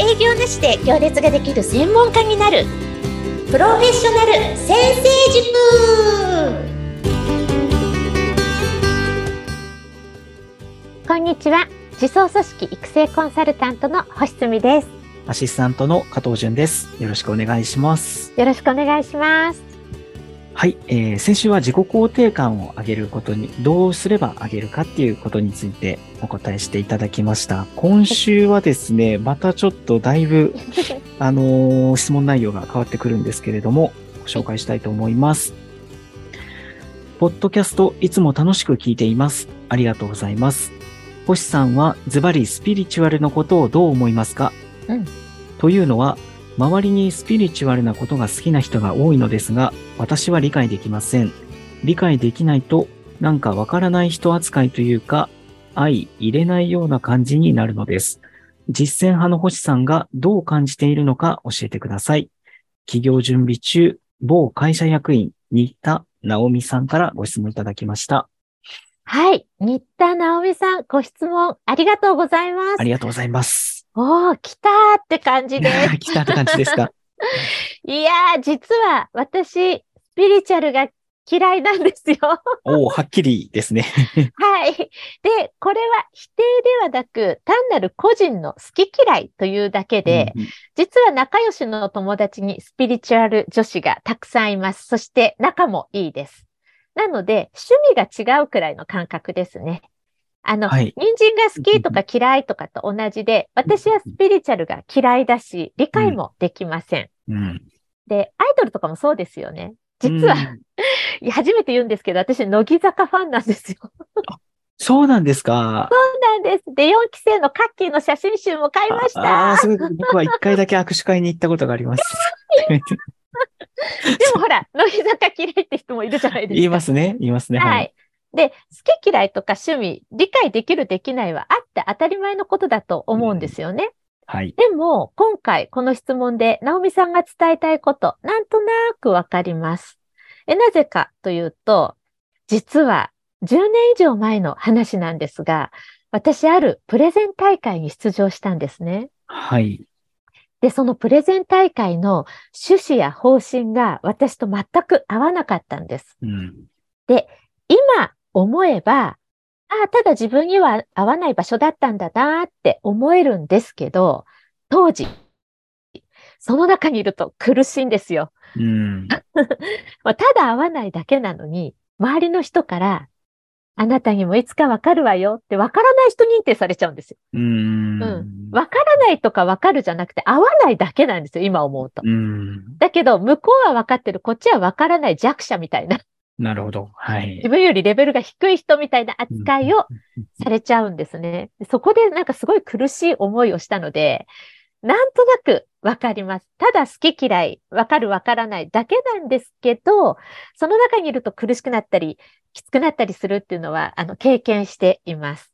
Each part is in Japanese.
営業なしで行列ができる専門家になる。プロフェッショナル先生塾。こんにちは。自走組織育成コンサルタントの星澄です。アシスタントの加藤淳です。よろしくお願いします。よろしくお願いしますはい、えー、先週は自己肯定感を上げることに、どうすれば上げるかっていうことについてお答えしていただきました。今週はですね、またちょっとだいぶ、あのー、質問内容が変わってくるんですけれども、ご紹介したいと思います。ポッドキャストいつも楽しく聞いています。ありがとうございます。星さんはズバリスピリチュアルのことをどう思いますか、うん、というのは、周りにスピリチュアルなことが好きな人が多いのですが、私は理解できません。理解できないと、なんかわからない人扱いというか、相入れないような感じになるのです。実践派の星さんがどう感じているのか教えてください。企業準備中、某会社役員、新田直美さんからご質問いただきました。はい。新田直美さん、ご質問ありがとうございます。ありがとうございます。おー、来たーって感じです。来たって感じですか いやー、実は私、スピリチュアルが嫌いなんですよ。おお、はっきりですね。はい。で、これは否定ではなく、単なる個人の好き嫌いというだけで、うんうん、実は仲良しの友達にスピリチュアル女子がたくさんいます。そして仲もいいです。なので、趣味が違うくらいの感覚ですね。あの、はい、人参が好きとか嫌いとかと同じで、私はスピリチュアルが嫌いだし、理解もできません。うん、で、アイドルとかもそうですよね。実は、うん、初めて言うんですけど、私、乃木坂ファンなんですよ。そうなんですか？そうなんです。で、4期生のカッキーの写真集も買いました。ああ、すごい。僕は一回だけ握手会に行ったことがあります。でもほら、乃木坂嫌いって人もいるじゃないですか。言いますね。言いますね。はい。で、好き嫌いとか趣味、理解できるできないはあって当たり前のことだと思うんですよね。うん、はい。でも、今回この質問で、直美さんが伝えたいこと、なんとなくわかります。え、なぜかというと、実は10年以上前の話なんですが、私あるプレゼン大会に出場したんですね。はい。で、そのプレゼン大会の趣旨や方針が私と全く合わなかったんです。うん、で、今思えば、ああ、ただ自分には合わない場所だったんだなって思えるんですけど、当時、その中にいると苦しいんですよ。うん、ただ合わないだけなのに、周りの人から、あなたにもいつかわかるわよってわからない人認定されちゃうんですよ。うん。わ、うん、からないとかわかるじゃなくて合わないだけなんですよ、今思うと。うん。だけど、向こうはわかってる、こっちはわからない弱者みたいな。なるほど。はい。自分よりレベルが低い人みたいな扱いをされちゃうんですね。そこでなんかすごい苦しい思いをしたので、なんとなくわかります。ただ好き嫌い、わかるわからないだけなんですけど、その中にいると苦しくなったり、きつくなったりするっていうのは、あの、経験しています。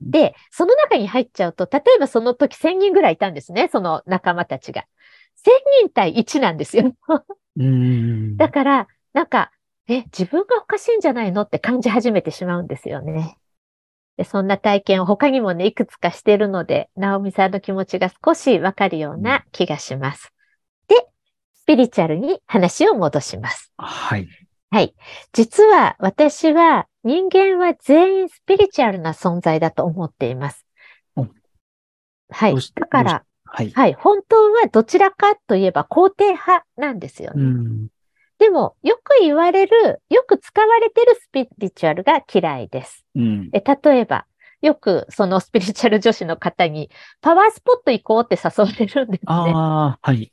で、その中に入っちゃうと、例えばその時1000人ぐらいいたんですね、その仲間たちが。1000人対1なんですよ。だから、なんか、え、自分がおかしいんじゃないのって感じ始めてしまうんですよね。でそんな体験を他にもね、いくつかしているので、ナオミさんの気持ちが少しわかるような気がします。で、スピリチュアルに話を戻します。はい。はい。実は私は人間は全員スピリチュアルな存在だと思っています。はい。だから、はい、はい。本当はどちらかといえば肯定派なんですよね。でも、よく言われる、よく使われてるスピリチュアルが嫌いです。うん、え例えば、よくそのスピリチュアル女子の方に、パワースポット行こうって誘われるんですね。ああ、はい。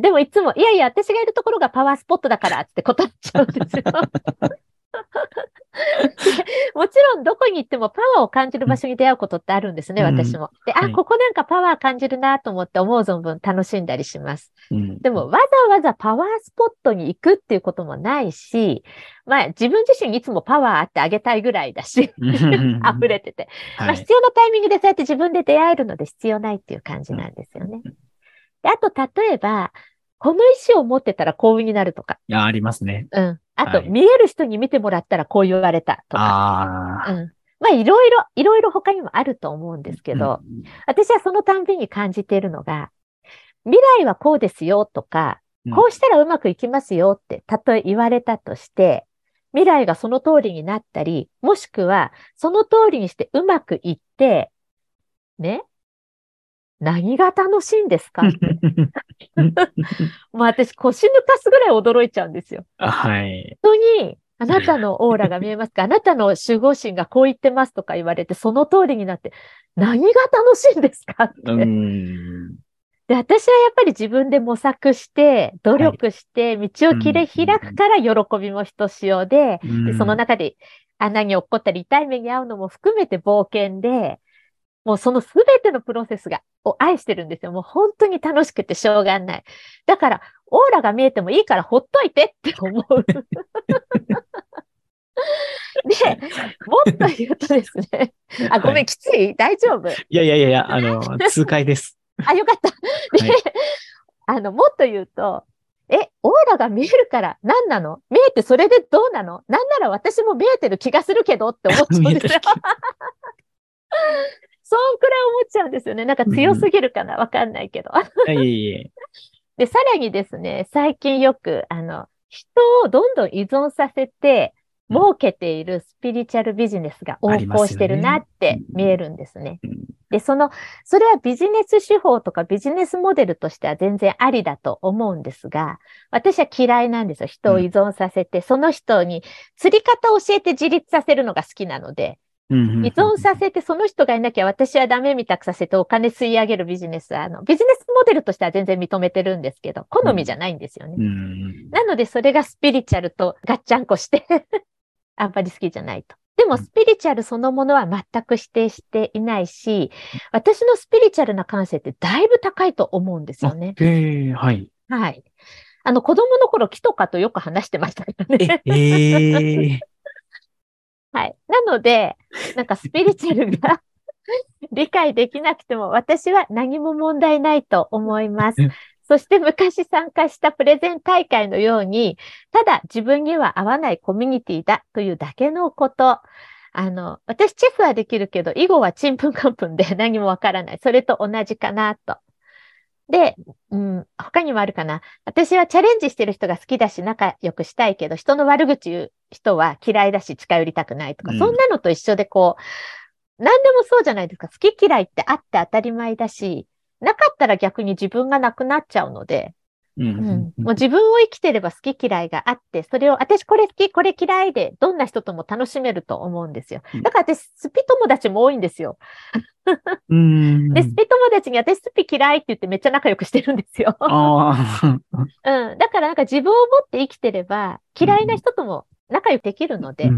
でもいつも、いやいや、私がいるところがパワースポットだからって断っちゃうんですよ。もちろんどこに行ってもパワーを感じる場所に出会うことってあるんですね、うん、私も。で、あ、ここなんかパワー感じるなと思って思う存分楽しんだりします。うん、でもわざわざパワースポットに行くっていうこともないし、まあ自分自身いつもパワーあってあげたいぐらいだし、溢れてて。まあ必要なタイミングでそうやって自分で出会えるので必要ないっていう感じなんですよね。であと例えば、この石を持ってたら幸運になるとか。いや、ありますね。うん。あと、はい、見える人に見てもらったらこう言われたとか。うん。まあいろいろ、いろいろ他にもあると思うんですけど、うん私はそのたんびに感じているのが、未来はこうですよとか、うんこうしたらうまくいきますよって、たとえ言われたとして、未来がその通りになったり、もしくはその通りにしてうまくいって、ね、何が楽しいんですか？もう私腰抜かすぐらい驚いちゃうんですよ。あはい。本当に、あなたのオーラが見えますか？あなたの守護神がこう言ってますとか言われて、その通りになって、何が楽しいんですか？って。うん。で、私はやっぱり自分で模索して、努力して、道を切れ開くから喜びもひとしおで、でその中で穴に落っこったり痛い目に遭うのも含めて冒険で、もうそのすべてのプロセスが、を愛してるんですよ。もう本当に楽しくてしょうがない。だから、オーラが見えてもいいからほっといてって 思う。で、もっと言うとですね、あ、ごめん、はいきつい？大丈夫？いやいやいやいや、あの、痛快です。あ、よかった。で、はいあの、もっと言うと、え、オーラが見えるから何なの？見えてそれでどうなの？なんなら私も見えてる気がするけどって思っちゃうんですよ。そんくらい思っちゃうんですよね。なんか強すぎるかな。わかんないけど。いやい で、さらにですね、最近よく、あの、人をどんどん依存させて、うん。儲けているスピリチュアルビジネスが横行してるなって見えるんですね。うん。で、その、それはビジネス手法とかビジネスモデルとしては全然ありだと思うんですが、私は嫌いなんですよ。人を依存させて、その人に釣り方を教えて自立させるのが好きなので、うん依存させてその人がいなきゃ私はダメみたくさせてお金吸い上げるビジネスは、あの、ビジネスモデルとしては全然認めてるんですけど、好みじゃないんですよね。うんなので、それがスピリチュアルとガッチャンコして、あんまり好きじゃないと。でも、うんスピリチュアルそのものは全く否定していないし、私のスピリチュアルな感性ってだいぶ高いと思うんですよね。え、はい。はい。あの、子供の頃、木とかとよく話してましたからえね。、ええはい。なので、なんかスピリチュアルが 理解できなくても、私は何も問題ないと思いますうん。そして昔参加したプレゼン大会のように、ただ自分には合わないコミュニティだというだけのこと。あの、私チェスはできるけど、囲碁はちんぷんかんぷんで何もわからない。それと同じかなと。で、うん、他にもあるかな。私はチャレンジしてる人が好きだし、仲良くしたいけど、人の悪口言う人は嫌いだし、近寄りたくないとか、うんそんなのと一緒でこう、何でもそうじゃないですか。好き嫌いってあって当たり前だし、なかったら逆に自分がなくなっちゃうので、うん、もう自分を生きてれば好き嫌いがあって、それを私これ好き、これ嫌いで、どん。な人とも楽しめると思うん。ですよ。だから私、スピ友達も多いん。ですよ。で、スピ友達に私スピ嫌いって言ってめっちゃ仲良くしてるん。ですよ。うん。だからなん。か自分を持って生きてれば、嫌いな人とも仲良くできるので、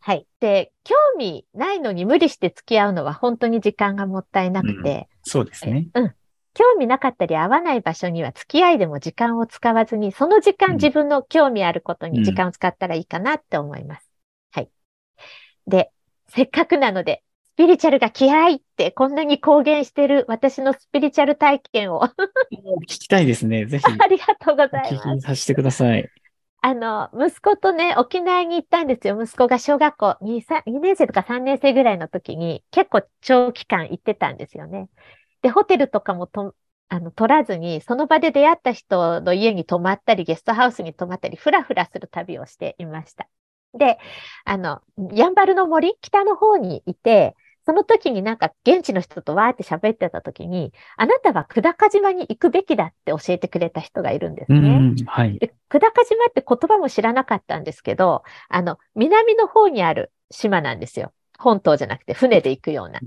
はい。で、興味ないのに無理して付き合うのは本当に時間がもったいなくて、そうですね。うん。興味なかったり合わない場所には付き合いでも時間を使わずに、その時間うん自分の興味あることうんに時間を使ったらいいかなって思います。はい。で、せっかくなので、スピリチュアルが嫌いってこんなに公言してる私のスピリチュアル体験をあ聞きたいですね。ぜひ、りがとうございます。きさせてください。あの、息子とね、沖縄に行ったんですよ。息子が小学校2、3 2年生とか3年生ぐらいの時に結構長期間行ってたんですよね。で、ホテルとかもと、あの、取らずに、その場で出会った人の家に泊まったり、ゲストハウスに泊まったり、ふらふらする旅をしていました。で、あの、やんばるの森、北の方にいて、その時になんか現地の人とわーって喋ってた時に、あなたは久高島に行くべきだって教えてくれた人がいるんですうね。ん、はい。で久高島って言葉も知らなかったんですけど、あの、南の方にある島なんですよ。本島じゃなくて船で行くような。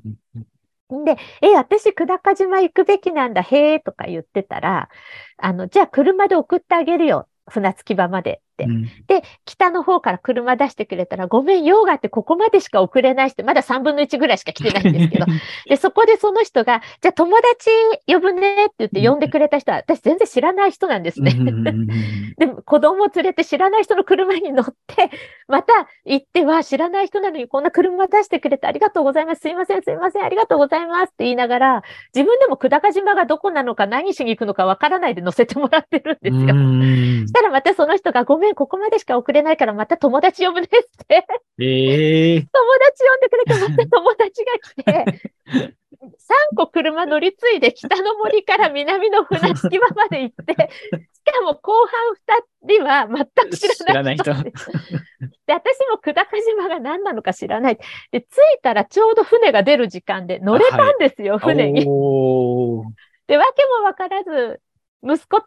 で、え、私、久高島行くべきなんだ、へえ、とか言ってたら、あの、じゃあ車で送ってあげるよ、船着き場まで。うんで、北の方から車出してくれたら、ごめん、用があってここまでしか送れないしって、まだ3分の1ぐらいしか来てないんですけど、で、そこでその人が、じゃあ友達呼ぶねって言って呼んでくれた人は、私全然知らない人なんですね。でも子供を連れて知らない人の車に乗って、また行っては知らない人なのにこんな車出してくれてありがとうございます。すいません、すいません、ありがとうございますって言いながら、自分でも久高島がどこなのか何しに行くのかわからないで乗せてもらってるんですよ。うんしたらまたその人がごめん、ここまでしか送れないからまた友達呼ぶねって、ええ 友達呼んでくれて、また友達が来て、3個車乗り継いで北の森から南の船着き場まで行って、しかも後半2人は全く知らない人。で で、私も久高島が何なのか知らない。で、着いたらちょうど船が出る時間で乗れたんですよ、船に。おー。で、わけもわからず、息子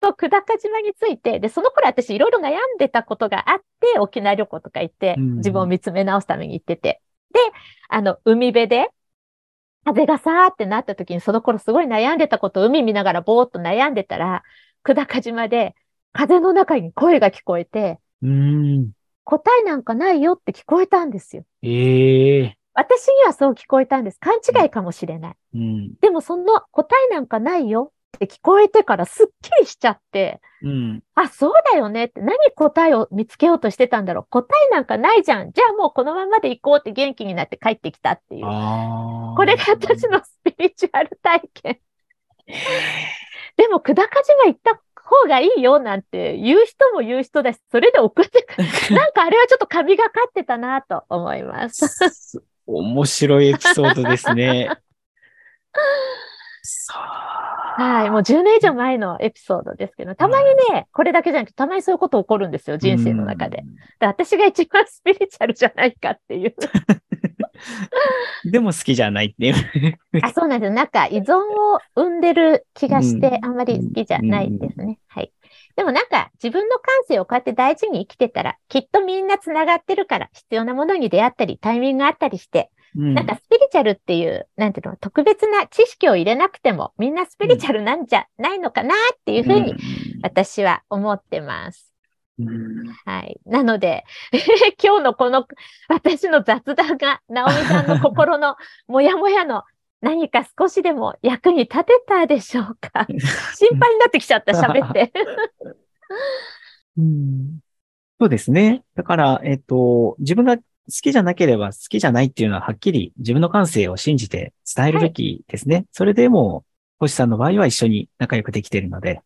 と久高島に着いて、で、その頃私いろいろ悩んでたことがあって、沖縄旅行とか行って、うん自分を見つめ直すために行ってて。で、あの、海辺で、風がさーってなった時に、その頃すごい悩んでたことを海見ながらぼーっと悩んでたら、久高島で風の中に声が聞こえて、うーん。答えなんかないよって聞こえたんですよ。ええ私にはそう聞こえたんです。勘違いかもしれない。うん。でもその答えなんかないよって聞こえてからすっきりしちゃって、うん。あ、そうだよねって何答えを見つけようとしてたんだろう。答えなんかないじゃん。じゃあもうこのままで行こうって元気になって帰ってきたっていう。これが私のスピリチュアル体験。でも、久高島行った方がいいよなんて言う人も言う人だし、それで送ってく なんかあれはちょっと神がかってたなと思います。面白いエピソードですね。さあ。はい。もう10年以上前のエピソードですけど、たまにね、これだけじゃなくて、たまにそういうこと起こるんですよ、人生の中で。で私が一番スピリチュアルじゃないかっていう。うん。でも好きじゃないっていう。あ、そうなんですよ。なんか依存を生んでる気がしてう、んあんまり好きじゃないですね。はい。でもなんか自分の感性をこうやって大事に生きてたら、きっとみんな繋がってるから、必要なものに出会ったり、タイミングがあったりして、うんなんかスピリチュアルっていう、なんていうの、特別な知識を入れなくても、みんなスピリチュアルなんじゃないのかなっていうふうに私は思ってます。うんはい。なので、今日のこの私の雑談が、ナオミさんの心のモヤモヤの何か少しでも役に立てたでしょうか？心配になってきちゃった、喋って。うんそうですね。だから、えっと、自分が好きじゃなければ好きじゃないっていうのははっきり自分の感性を信じて伝えるべきですね。それでもう、星さんの場合は一緒に仲良くできているので、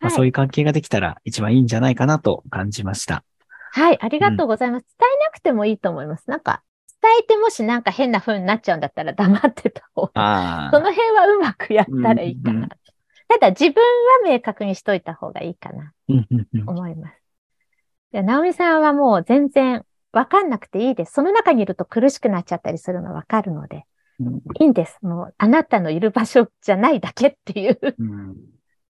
まあ、はいそういう関係ができたら一番いいんじゃないかなと感じました。はい、ありがとうございます。伝えなくてもいいと思います。なんか、伝えてもしなんか変な風になっちゃうんだったら 黙ってた方が、あその辺はうまくやったらいいかうんうんな。ただ自分は明確にしといた方がいいかな、うんうんうん思います。いや、ナオミさんはもう全然わかんなくていいです。その中にいると苦しくなっちゃったりするのわかるので、うんいいんです。もう、あなたのいる場所じゃないだけっていう。うん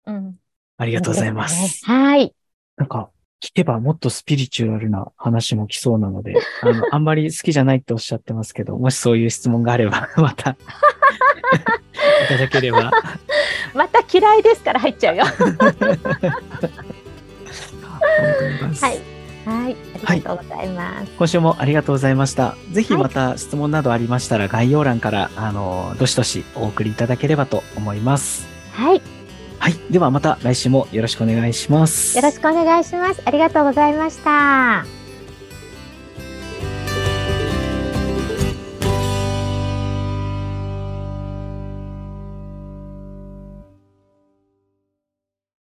うん。ありがとうございます。はい。なんか、聞けばもっとスピリチュアルな話も来そうなので、あの、あんまり好きじゃないっておっしゃってますけど、もしそういう質問があれば、また、いただければ。また嫌いですから入っちゃうよ。ははい。はい。ありがとうございます。今週もありがとうございました。ぜひまた質問などありましたら、概要欄から、あの、どしどしお送りいただければと思います。はい。はい。ではまた来週もよろしくお願いします。よろしくお願いします。ありがとうございました。